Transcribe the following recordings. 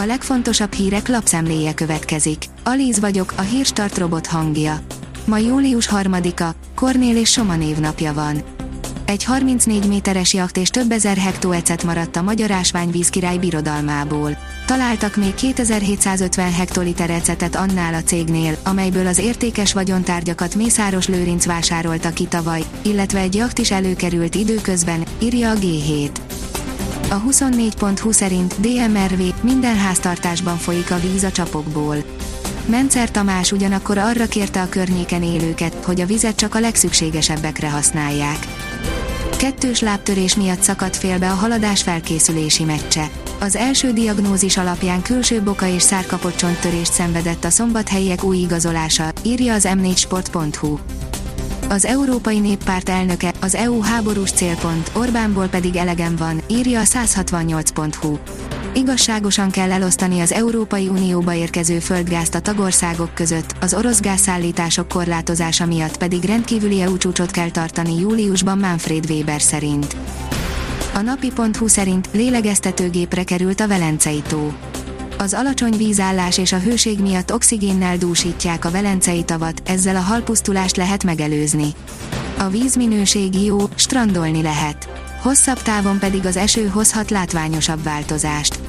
A legfontosabb hírek lapszemléje következik. Alíz vagyok, a hírstart robot hangja. Ma július 3-a, Kornél és Soma névnapja van. Egy 34 méteres jacht és több ezer hektóecet maradt a magyar ásványvíz király birodalmából. Találtak még 2750 hektoliter ecetet annál a cégnél, amelyből az értékes vagyontárgyakat Mészáros Lőrinc vásárolta ki tavaly, illetve egy jacht is előkerült időközben, írja a G7. A 24.20 szerint DMRV minden háztartásban folyik a víz a csapokból. Mencer Tamás ugyanakkor arra kérte a környéken élőket, hogy a vizet csak a legszükségesebbekre használják. Kettős lábtörés miatt szakadt félbe a haladás felkészülési meccse. Az első diagnózis alapján külső boka és szárkapocsontörést szenvedett a szombathelyiek új igazolása, írja az m4sport.hu. Az Európai Néppárt elnöke, az EU háborús célpont, Orbánból pedig elegem van, írja a 168.hu. Igazságosan kell elosztani az Európai Unióba érkező földgázt a tagországok között, az orosz gázszállítások korlátozása miatt pedig rendkívüli EU csúcsot kell tartani júliusban Manfred Weber szerint. A napi.hu szerint lélegeztetőgépre került a Velencei tó. Az alacsony vízállás és a hőség miatt oxigénnel dúsítják a Velencei tavat, ezzel a halpusztulást lehet megelőzni. A vízminőség jó, strandolni lehet. Hosszabb távon pedig az eső hozhat látványosabb változást.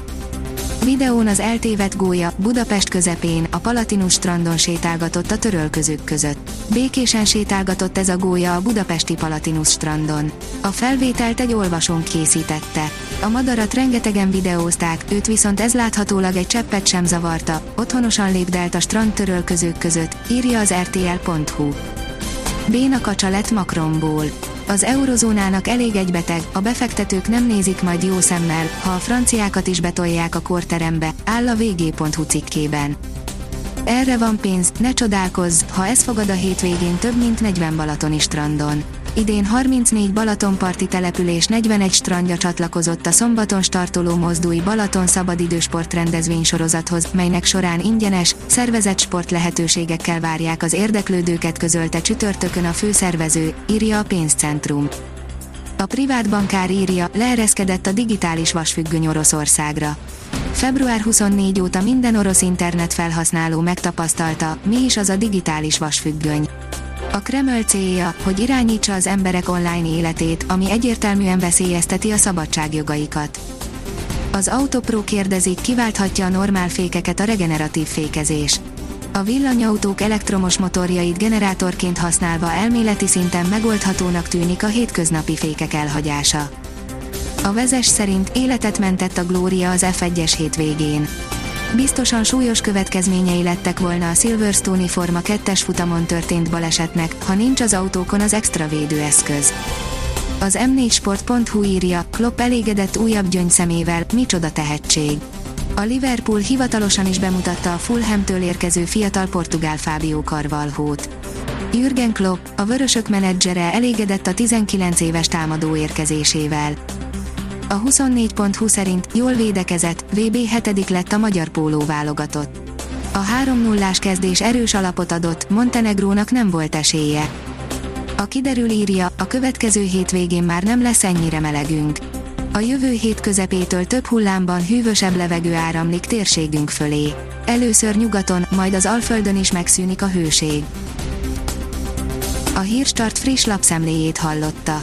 Videón az eltévedt gólya Budapest közepén a Palatinus strandon sétálgatott a törölközők között. Békésen sétálgatott ez a gólya a budapesti Palatinus strandon. A felvételt egy olvasónk készítette. A madarat rengetegen videózták, őt viszont ez láthatólag egy cseppet sem zavarta, otthonosan lépdelt a strand törölközők között, írja az rtl.hu. Béna kacsa lett Macronból az eurozónának elég egy beteg, a befektetők nem nézik majd jó szemmel, ha a franciákat is betolják a korterembe, áll a vg.hu cikkében. Erre van pénz, ne csodálkozz, ha ez fogad a hétvégén több mint 40 balatoni strandon. Idén 34 Balatonparti település 41 strandja csatlakozott a szombaton startoló mozdúi Balaton szabadidősport rendezvény sorozathoz, melynek során ingyenes, szervezett sport lehetőségekkel várják az érdeklődőket közölte csütörtökön a főszervező, írja a pénzcentrum. A privát bankár írja, leereszkedett a digitális vasfüggöny Oroszországra. Február 24 óta minden orosz internet felhasználó megtapasztalta, mi is az a digitális vasfüggöny. A Kreml célja, hogy irányítsa az emberek online életét, ami egyértelműen veszélyezteti a szabadságjogaikat. Az Autopro kérdezik, kiválthatja a normál fékeket a regeneratív fékezés. A villanyautók elektromos motorjait generátorként használva elméleti szinten megoldhatónak tűnik a hétköznapi fékek elhagyása. A vezes szerint életet mentett a Glória az F1-es hétvégén biztosan súlyos következményei lettek volna a Silverstone-i Forma 2-es futamon történt balesetnek, ha nincs az autókon az extra védőeszköz. Az m4sport.hu írja, Klopp elégedett újabb gyöngyszemével, micsoda tehetség. A Liverpool hivatalosan is bemutatta a Fulhamtől érkező fiatal portugál Fábio Carvalhót. Jürgen Klopp, a vörösök menedzsere elégedett a 19 éves támadó érkezésével. A 24.20 szerint jól védekezett, VB 7 lett a magyar póló válogatott. A 3 0 kezdés erős alapot adott, Montenegrónak nem volt esélye. A kiderül írja, a következő hétvégén már nem lesz ennyire melegünk. A jövő hét közepétől több hullámban hűvösebb levegő áramlik térségünk fölé. Először nyugaton, majd az Alföldön is megszűnik a hőség. A Hírstart friss lapszemléjét hallotta.